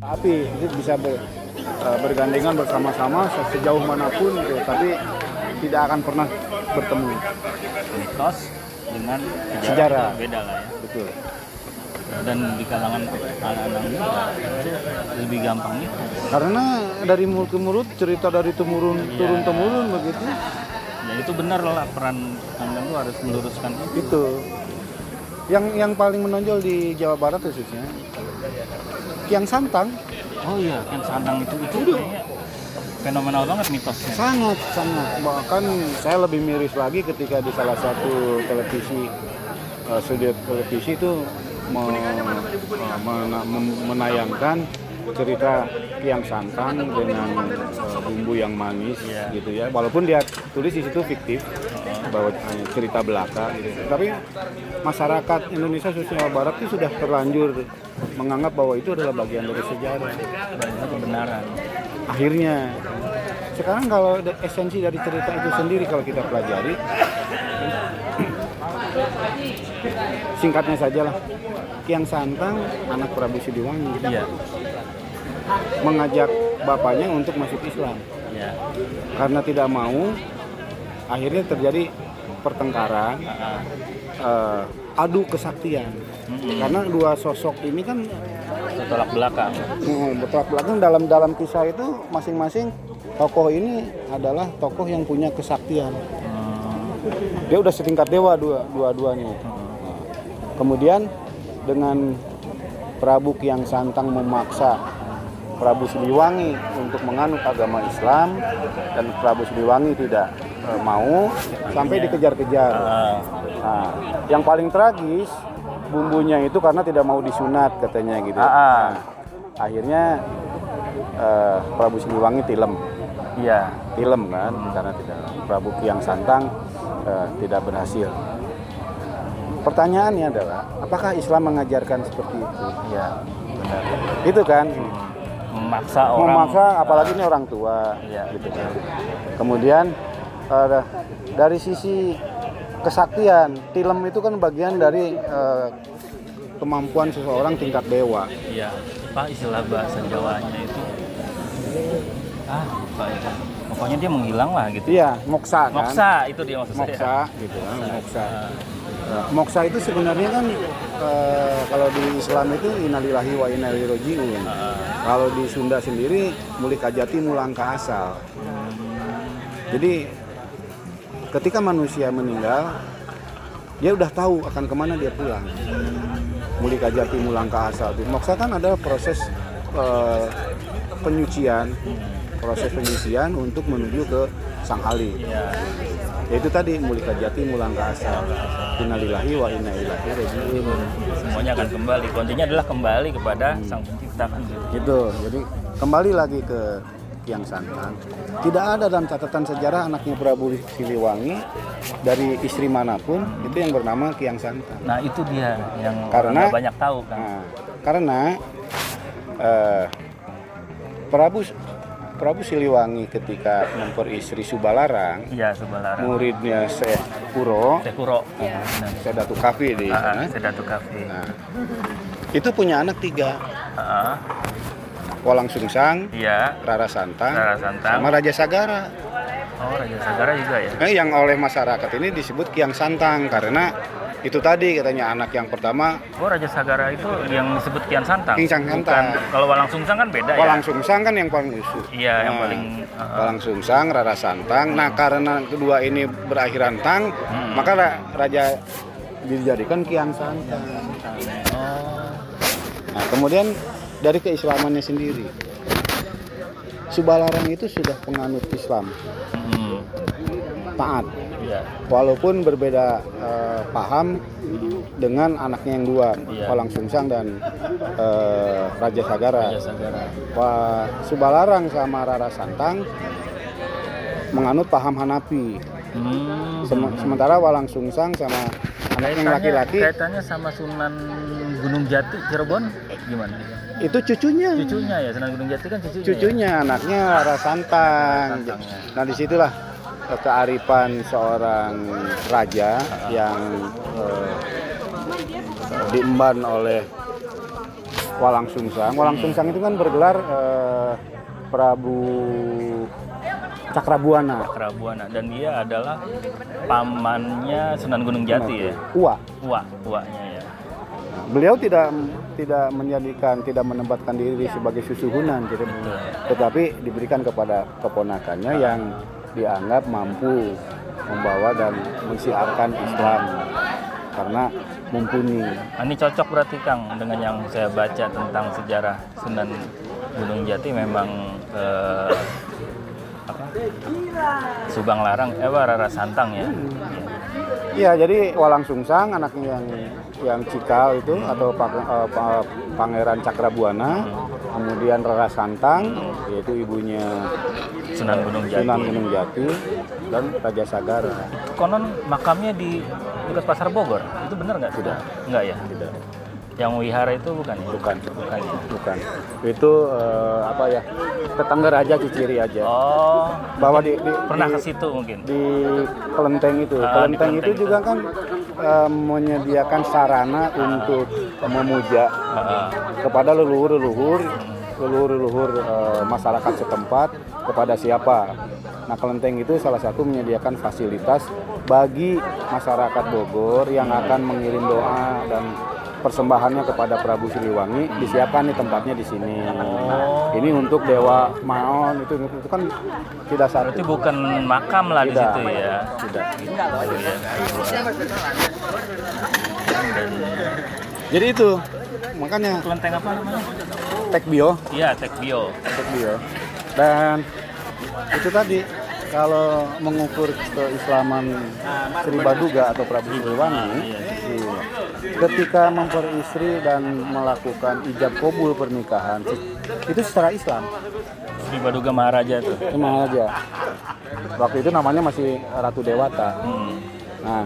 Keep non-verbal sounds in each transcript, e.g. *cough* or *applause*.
api itu bisa ber- eh, bergandengan bersama-sama se- sejauh mana pun gitu, tapi tidak akan pernah bertemu. mitos dengan sejarah, Sejarah. beda lah ya Betul. dan di kalangan anak-anak muda itu lebih gampang itu Karena dari mulut ke mulut cerita dari temurun turun temurun begitu. dan itu benar lah peran anda itu harus meluruskan itu Itu. Yang yang paling menonjol di Jawa Barat khususnya Kiang Santang. Oh iya yang sandang itu itu kayaknya fenomenal banget mitosnya sangat sangat. Bahkan saya lebih miris lagi ketika di salah satu televisi eh, studio televisi itu me- eh, mena- mem- menayangkan cerita Kiang Santang dengan eh, bumbu yang manis Iya. gitu ya. Walaupun dia tulis di situ fiktif bahwa hanya cerita belaka gitu. tapi masyarakat Indonesia khususnya Barat itu sudah terlanjur menganggap bahwa itu adalah bagian dari sejarah. Dan kebenaran. Akhirnya sekarang kalau esensi dari cerita itu sendiri kalau kita pelajari singkatnya saja lah Kiang Santang anak Prabu Siliwangi iya. mengajak bapaknya untuk masuk Islam. Iya. Karena tidak mau akhirnya terjadi pertengkaran eh, adu kesaktian Mm-mm. karena dua sosok ini kan tolak belakang Hmm, betul belakang dalam dalam kisah itu masing-masing tokoh ini adalah tokoh yang punya kesaktian. Hmm, Dia udah setingkat dewa dua dua-duanya. itu. Nah, kemudian dengan Prabu Kiang Santang memaksa Prabu Siliwangi untuk menganut agama Islam dan Prabu Siliwangi tidak eh, mau sampai dikejar-kejar. ah, Nah, yang paling tragis bumbunya itu karena tidak mau disunat katanya gitu. Ah, ah. Nah, akhirnya eh, Prabu Siliwangi tilem, iya tilem kan karena tidak Prabu Kiang Santang eh, tidak berhasil. Pertanyaannya adalah apakah Islam mengajarkan seperti itu? iya benar Itu kan memaksa orang memaksa apalagi ini orang tua Iya. gitu kan. Kemudian eh, dari sisi kesaktian, tilem itu kan bagian dari eh, kemampuan seseorang tingkat dewa. iya apa istilah bahasa Jawanya itu ah lupa itu pokoknya dia menghilang lah gitu Iya, moksa kan. moksa itu dia maksud saya Moksa gitu kan, moksa. Eh, moksa itu sebenarnya kan eh, kalau di Islam itu innalillahi wa inna ilaihi rajiun. Kalau di Sunda sendiri mulika jati mulangka asal. Jadi ketika manusia meninggal, dia udah tahu akan ke mana dia pulang. Mulika jati mulangka asal. Moksa kan adalah proses eh, penyucian, proses penyucian untuk menuju ke sang Ali. Yaitu tadi mulika jati mulangka asal. Innalillahi wa inna ilaihi rajiun. semuanya akan kembali kuncinya adalah kembali kepada sang pencipta kan Gitu. Jadi kembali lagi ke Kiang Santang. Tidak ada dalam catatan sejarah anaknya Prabu Siliwangi dari istri mana pun itu yang bernama Kiang Santang. nah itu dia yang Karena- banyak tahu kan? Nah, karena eh, Prabu Prabu Siliwangi ketika memperistri Subalarang, iya Subalara muridnya Syekh Kuro, Sekuro iya benar. Syekh Datu Kafi di Ah, sana. Sedatu Cafe Nah, itu punya anak tiga, Ah, Walang Sungsang, iya Rara Santang, Rara Santang. sama Raja Sagara. oh Raja Sagara juga ya Nah, yang oleh masyarakat ini disebut Kiang Santang karena itu tadi katanya anak yang pertama oh Raja Sagara itu yang disebut Kian Santang Kian Santang. Bukan- kalau Walang Sungsang kan beda Walang ya Sungsang kan yang paling usuh. Iya, yang Nah, paling, uh, Walang Sungsang, Rara Santang. Nah, karena kedua ini berakhiran tang, Hmm. maka ra- raja dijadikan Kiang Santang. oh Nah, kemudian dari keislamannya sendiri. Subalarang itu sudah penganut Islam, hmm. taat. iya Walaupun berbeda eh, paham dengan anaknya yang dua. Walang Sungsang dan eh, Raja Sagara. Raja Sagara Wah, Subalarang sama Rara Santang menganut paham Hanafi. hmm. Sem- sementara Walang Sungsang sama anak yang laki-laki kaitannya sama Sunan Gunung Jati Cirebon gimana itu cucunya. cucunya ya Sunan Gunung Jati kan cucunya ya? Cucunya, anaknya Rara Santang. Santang, ya. Nah, di situlah eh, kearifan seorang raja yang eh, diemban oleh Walang Sungsang. Walang Sungsang itu kan bergelar eh, Prabu Cakrabuana. Kerabuana dan dia adalah pamannya Sunan Gunung Jati ya. Ua. Ua, uanya ya. Beliau tidak tidak menjadikan tidak menempatkan diri sebagai susuhunan gitu. Tetapi diberikan kepada keponakannya yang dianggap mampu membawa dan mensiarkan Islam karena mumpuni. Ini cocok berarti Kang dengan yang saya baca tentang sejarah Sunan Gunung Jati memang eh, apa? Subang Larang, eh Rara Santang ya. Iya, jadi Walang Sungsang anaknya yang yang Cikal itu atau Pak- eh, Pa- Pangeran Cakrabuana, kemudian Rara Santang yaitu ibunya Sunan Gunung Jati. Sunan Gunung Jati dan Raja Sagara. Konon makamnya di dekat Pasar Bogor. Itu benar nggak? Tidak. Nggak ya? Tidak. Yang wihara itu bukan ya? Bukan. Bukan ya? Bukan. Itu eh, apa ya? Tetangga Raja Ciciri aja. Oh, Bahwa di, di pernah ke situ mungkin. di kelenteng itu. Ah, di kelenteng itu kelenteng juga kan eh, menyediakan sarana untuk memuja Heeh. kepada leluhur-leluhur leluhur-leluhur eh, masyarakat setempat kepada siapa. Nah, kelenteng itu salah satu menyediakan fasilitas bagi masyarakat Bogor yang akan mengirim doa dan persembahannya kepada Prabu Siliwangi disiapkan nih tempatnya di sini. Nah, ini untuk dewa Maon itu itu kan tidak satu. Berarti bukan makam lah di situ ya. Tidak. Jadi itu makanya kelenteng apa namanya? Tekbio Iya, Tekbio. untuk bio dan itu tadi kalau mengukur keislaman Sri Baduga atau Prabu Siliwangi iya, ketika memperistri dan melakukan ijab kabul pernikahan itu secara Islam Sri Baduga Maharaja tuh. emang aja waktu itu namanya masih Ratu Dewata Hmm. nah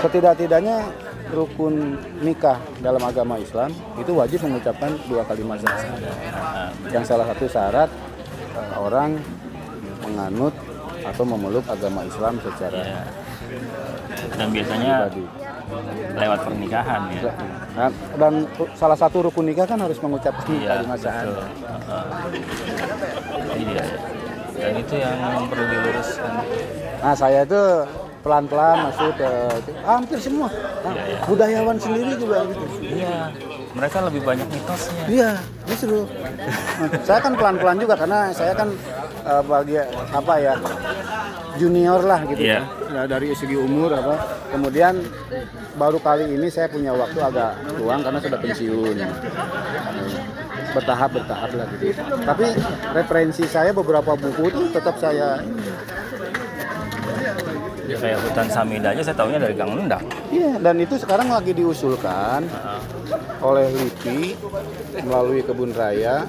setidak-tidaknya rukun nikah dalam agama Islam itu wajib mengucapkan dua kalimat syahadat yang salah satu syarat eh, orang menganut atau memeluk agama Islam secara iya. Dan biasanya pribadi. Lewat pernikahan ya. Nah, dan salah satu rukun nikah kan harus mengucapkan Iya, kalimat syahadat. Heeh. Iya. Dan itu yang perlu diluruskan. Nah, saya itu pelan-pelan masuk ke hampir semua. Nah, Iya, iya. Budayawan sendiri juga gitu. Iya, mereka lebih banyak mitosnya. Iya, justru. Nah, saya kan pelan-pelan juga karena saya kan eh, bagi apa ya junior lah gitu Iya. ya. Ya, dari segi umur apa. Kemudian baru kali ini saya punya waktu agak luang karena sudah pensiun. Bertahap bertahap lah gitu. Tapi referensi saya beberapa buku itu tetap saya Ya, kayak hutan Samida aja saya tahunya dari Gang Lendang. Iya, dan itu sekarang lagi diusulkan oleh LIPI melalui kebun raya.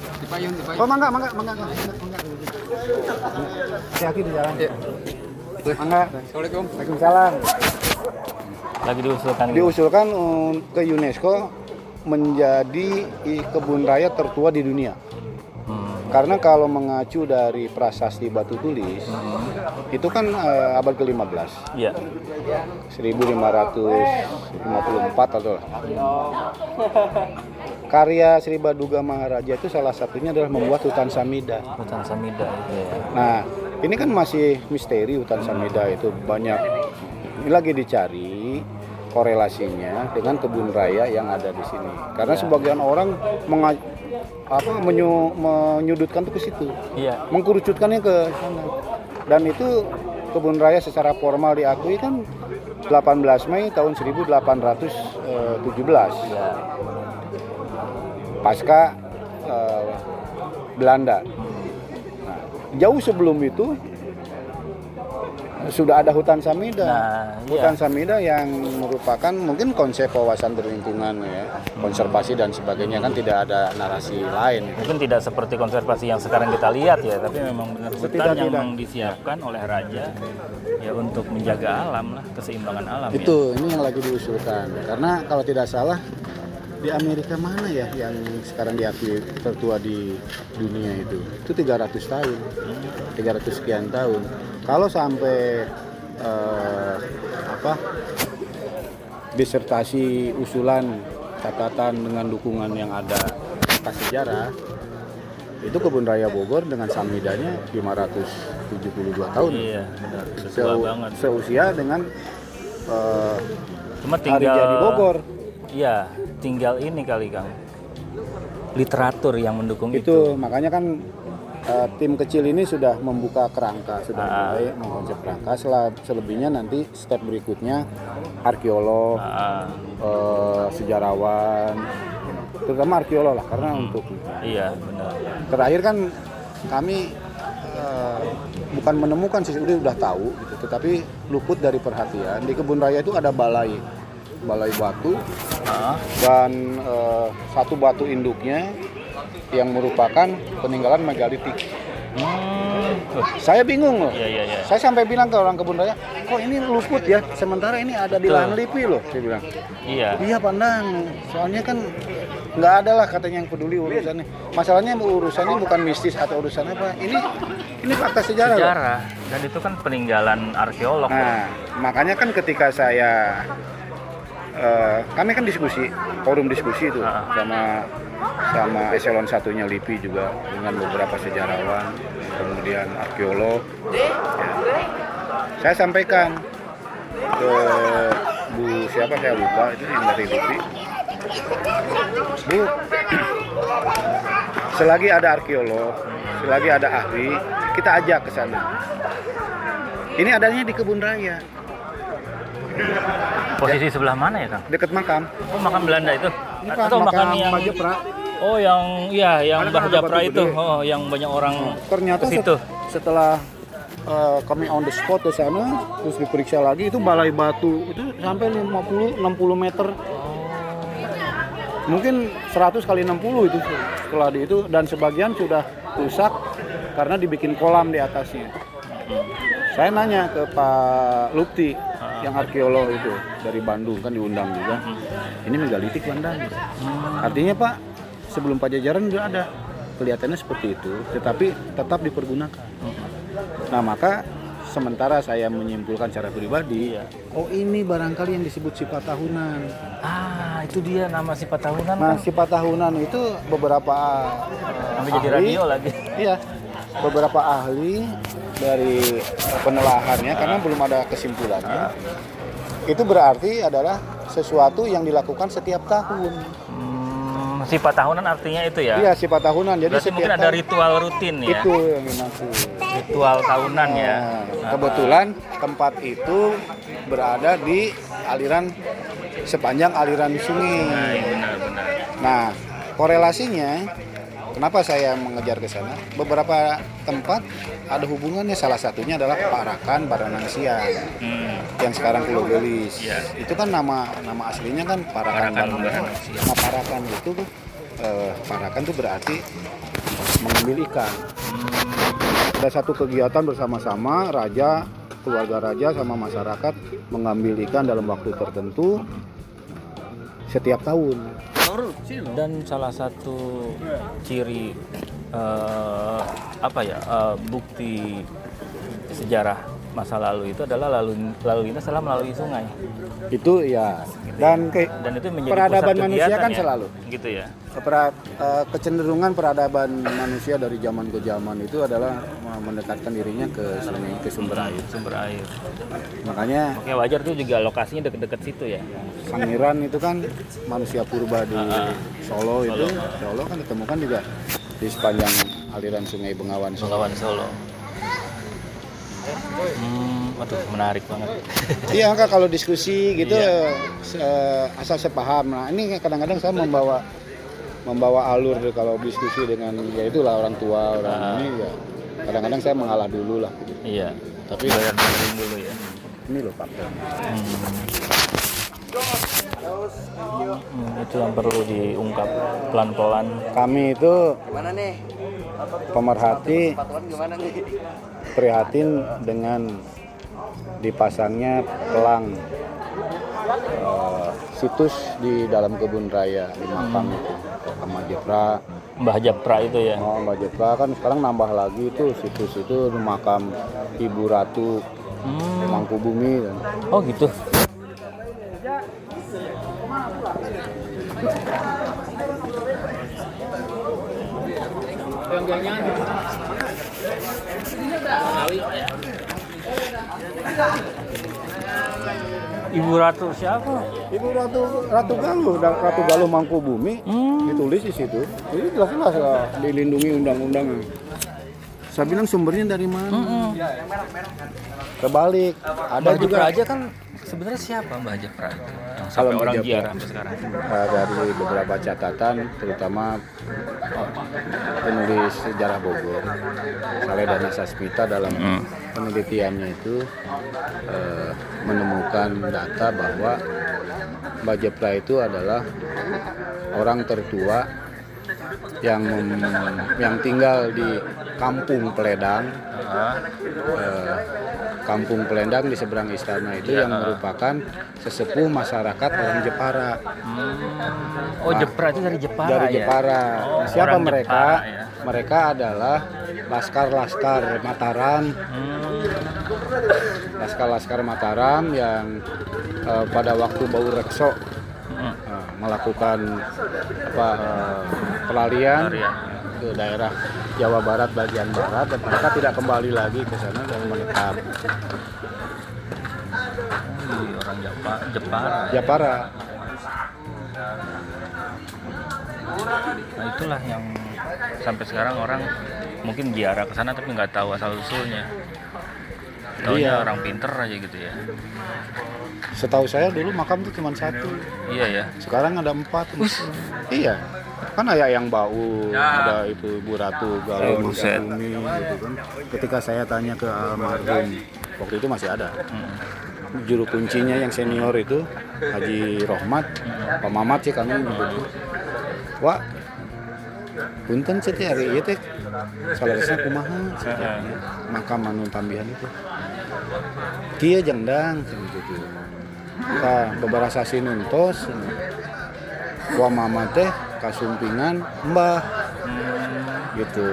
Oh, mangga, mangga, mangga, mangga, mangga. Hati-hati di jalan. Mangga. Assalamualaikum. Waalaikumsalam. Lagi diusulkan. Diusulkan ke UNESCO menjadi kebun raya tertua di dunia. Hmm. Karena kalau mengacu dari prasasti batu tulis, itu kan eh, abad ke-15. Iya. 1554 atau karya Sri Baduga Maharaja itu salah satunya adalah membuat hutan Samida. Hutan Samida itu ya. Nah, ini kan masih misteri hutan Samida itu banyak ini lagi dicari korelasinya dengan kebun raya yang ada di sini. Karena sebagian orang menga- apa menyu- menyudutkan itu ke situ, Iya. mengkerucutkannya ke sana. Dan itu kebun raya secara formal diakui kan 18 Mei tahun 1817 Iya. pasca eh, Belanda. Jauh sebelum itu sudah ada hutan Samida. Nah, iya. hutan Samida yang merupakan mungkin konsep wawasan berlingkungan ya, konservasi dan sebagainya kan tidak ada narasi lain. Mungkin tidak seperti konservasi yang sekarang kita lihat ya, tapi memang benar hutan yang Setidak-tidak. memang disiapkan oleh raja ya untuk menjaga alam lah, keseimbangan alam ya. Itu ini yang lagi diusulkan. Karena kalau tidak salah di Amerika mana ya yang sekarang diakui tertua di dunia itu? Itu 300 tahun. 300 sekian tahun. Kalau sampai eh, apa disertasi usulan catatan dengan dukungan yang ada atas sejarah itu kebun raya Bogor dengan samidanya 572 tahun Iya, benar. Seu- banget. seusia dengan eh, Cuma hari tinggal jadi Bogor Iya, tinggal ini kali Kang. Literatur yang mendukung itu. itu makanya kan eh, tim kecil ini sudah membuka kerangka sudah Ah. mulai mengkonsep kerangka Sel- selebihnya nanti step berikutnya arkeolog Ah, eh, sejarawan terutama arkeolog lah karena Hmm. untuk iya, benar. terakhir kan kami eh, bukan menemukan sih udah udah tahu gitu tetapi luput dari perhatian di kebun raya itu ada balai balai batu Ah, dan eh, satu batu induknya yang merupakan peninggalan megalitik hmm, saya bingung loh Iya, iya, iya. saya sampai bilang ke orang kebun raya kok ini luput ya sementara ini ada di lahan lipi loh saya bilang Iya. Iya pandang, soalnya kan nggak ada lah katanya yang peduli urusannya. Masalahnya urusannya bukan mistis atau urusan apa. Ini ini fakta sejarah. loh. Sejarah dan itu kan peninggalan arkeolog. Nah, makanya kan ketika saya eh, kami kan diskusi, forum diskusi itu Ah. sama sama eselon satunya LIPI juga dengan beberapa sejarawan, kemudian arkeolog. Ya. Saya sampaikan ke Bu siapa saya lupa itu yang dari LIPI. Bu, selagi ada arkeolog, selagi ada ahli, kita ajak ke sana. Ini adanya di kebun raya, Posisi sebelah mana ya, Kang? dekat makam. Oh, makam Belanda itu. Ini kan Atau makam yang Mbak Jepra. Oh, yang iya, yang kan Mbah ada Japra itu. gede. Oh, yang banyak orang Ternyata ke situ. set- setelah eh, kami on the spot ke sana, terus diperiksa lagi itu balai batu itu sampai 50 60 meter. Mungkin 100 kali 60 itu setelah di itu dan sebagian sudah rusak karena dibikin kolam di atasnya. Saya nanya ke Pak Lupti yang arkeolog itu dari Bandung kan diundang juga. Ini megalitik Bandang. Artinya Pak sebelum Pajajaran udah ada kelihatannya seperti itu, tetapi tetap dipergunakan. Nah maka sementara saya menyimpulkan secara pribadi, Iya. oh ini barangkali yang disebut sifat tahunan. Ah, itu dia nama sifat tahunan. Nah Kang. sifat tahunan itu beberapa Sampai jadi radio lagi. Iya, beberapa ahli dari penelahannya karena belum ada kesimpulannya. Itu berarti adalah sesuatu yang dilakukan setiap tahun. Hmm, sifat tahunan artinya itu ya. Iya, sifat tahunan. Jadi Berarti setiap mungkin ada ritual rutin ya. itu yang dimaksud. Ritual tahunan ya. Nah, kebetulan tempat itu berada di aliran sepanjang aliran Nah, sungai. iya, benar-benar. Nah, korelasinya kenapa saya mengejar ke sana? Beberapa tempat ada hubungannya. Salah satunya adalah Parakan Baranang Siang Hmm. yang sekarang Pulau Gelis. Iya. Itu kan nama nama aslinya kan Parakan, Baranang. Nah, Parakan itu tuh eh, Parakan itu berarti mengambil ikan. Ada satu kegiatan bersama-sama raja, keluarga raja sama masyarakat mengambil ikan dalam waktu tertentu setiap tahun. Dan salah satu ciri eh, apa ya eh, bukti sejarah masa lalu itu adalah lalu lalu lintas adalah melalui sungai. Itu ya. Dan ke, dan itu menjadi peradaban pusat manusia kan ya? selalu. Gitu ya. Kepera- eh, kecenderungan peradaban manusia dari zaman ke zaman itu adalah mendekatkan dirinya ke sungai ke sumber air. sumber air. Makanya Oke wajar tuh juga lokasinya deket-deket situ ya. Sangiran itu kan manusia purba di Solo itu, Solo kan ditemukan juga di sepanjang aliran Sungai Bengawan Solo. Bengawan Solo hmm, waduh menarik banget *laughs* Iya, Kak, kalau diskusi gitu Iya. se- asal sepaham. Nah, ini kadang-kadang saya membawa membawa alur kalau diskusi dengan ya itulah orang tua, orang Ah. ini ya. Kadang-kadang saya mengalah dulu lah gitu. iya Tapi bayar dulu dulu ya ini loh Pak. Hmm, itu yang perlu diungkap pelan-pelan Kami itu Gimana nih? Pemerhati Patuan gimana nih? prihatin dengan dipasangnya pelang eh, situs di dalam kebun raya di makam itu sama Jepra. Mbah Japra itu ya? Oh Mbak Jepra. Kan sekarang nambah lagi tuh situs itu makam Ibu Ratu hmm. Mangkubumi. Dan oh gitu Ibu Ratu siapa? Ibu Ratu Ratu Galuh, Da- Ratu Galuh Mangkubumi Hmm. ditulis di situ. Jadi jelas-jelas lah dilindungi undang-undang. Saya bilang sumbernya dari mana? Mm-mm. Kebalik, ada Mbah juga aja kan sebenarnya siapa Mbah Jepra? Yang Kalau sampai Mbah orang sampai sekarang. eh, dari beberapa catatan, terutama penulis sejarah Bogor, Saledana Sasmita dalam Hmm. penelitiannya itu eh, menemukan data bahwa Mbak Jepra itu adalah orang tertua yang mem- yang tinggal di Kampung Peledang, Ah, eh, Kampung Pelendang di seberang istana itu yang merupakan sesepuh masyarakat orang Jepara hmm. Oh Jepra itu dari Jepara dari ya? Jepara. Oh, Nah, siapa mereka? Jepara, ya. Mereka adalah laskar-laskar Mataram, Hmm. laskar-laskar Mataram yang eh, pada waktu Bau Rekso Hmm. eh, melakukan apa eh, pelarian Pelarian. Ke daerah Jawa Barat bagian barat dan mereka tidak kembali lagi ke sana dan menetap orang Jepara. Jepara. Japara. Nah itulah yang sampai sekarang orang mungkin ziarah ke sana tapi nggak tahu asal usulnya. Taunya Iya. orang pinter aja gitu ya. Setahu saya dulu makam itu cuma satu, Iya ya. sekarang ada empat. Iya, kan ada yang bau, ada itu Bu Ratu Galuh buset. Mangkubumi gitu kan. Ketika saya tanya ke almarhum, waktu itu masih ada. Hmm. Juru kuncinya yang senior itu Haji Rohmat, Pak Mamat sih kami nyebutnya. Wah, punten sih hari ieu teh. Salaresna kumaha? Heeh. makam anu tambihan itu kia jengdang gitu ka beberapa sasi nuntos wa mama teh kasumpingan mbah gitu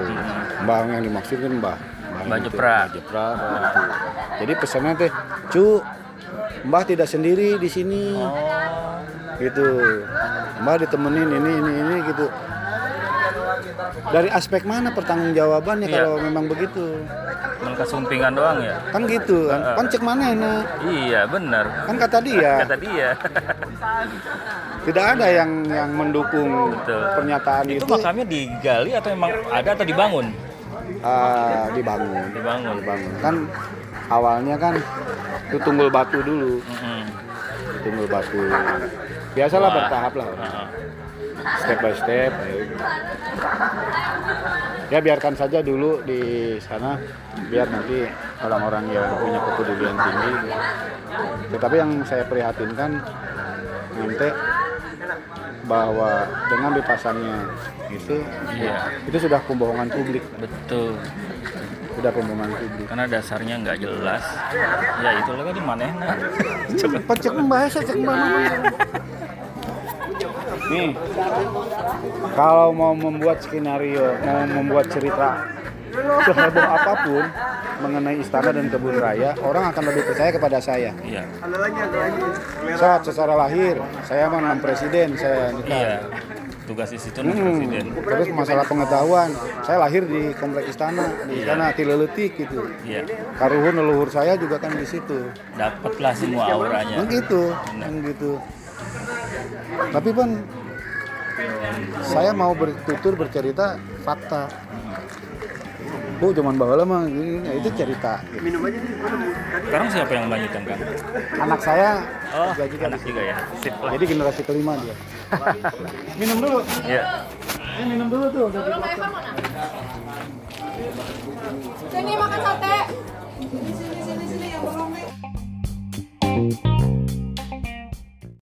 mbah yang dimaksud kan mbah Mbah itu, Jepra. Mbah Jepra gitu. jadi pesannya teh cu mbah tidak sendiri di sini Oh. gitu mbah ditemenin ini ini ini gitu dari aspek mana pertanggungjawabannya Iya. kalau memang begitu Mereka sumpingan doang ya. kan gitu kan kan cek mana enak Iya benar. kan kata dia Kata dia. *laughs* tidak ada yang yang mendukung Betul. pernyataan itu itu, makamnya digali atau emang ada atau dibangun? ah, dibangun Dibangun. dibangun kan awalnya kan itu tunggul batu dulu Mm-mm. tunggul batu biasalah Wah. bertahap lah Heeh. Step by step ya biarkan saja dulu di sana biar nanti orang-orang yang punya kepedulian tinggi tetapi yang saya prihatinkan nanti bahwa dengan dipasangnya itu Iya. itu sudah pembohongan publik Betul. sudah pembohongan publik Karena dasarnya nggak jelas. Ya itu lagi di mana? Pecek bahasa cek Nih, kalau mau membuat skenario, mau membuat cerita seheboh apa pun mengenai istana dan kebun raya, orang akan lebih percaya kepada saya. Iya. Saat secara lahir, saya memang presiden, saya nikah. Iya. Tugas di situ Hmm, presiden. terus masalah pengetahuan, saya lahir di komplek istana, di istana Tileletik gitu. Iya. Karuhun leluhur saya juga kan di situ. Dapatlah semua auranya. Kan gitu, kan gitu. Tapi pun saya mau bertutur bercerita fakta. Bu, zaman baheula mah gini, nah, itu cerita. gitu. Sekarang siapa yang melanjutkan Kang? Anak saya Oh, anak juga ya. Sip lah. Jadi generasi kelima dia. *laughs* minum dulu. Iya. Ini minum dulu tuh. udah Sini makan sate.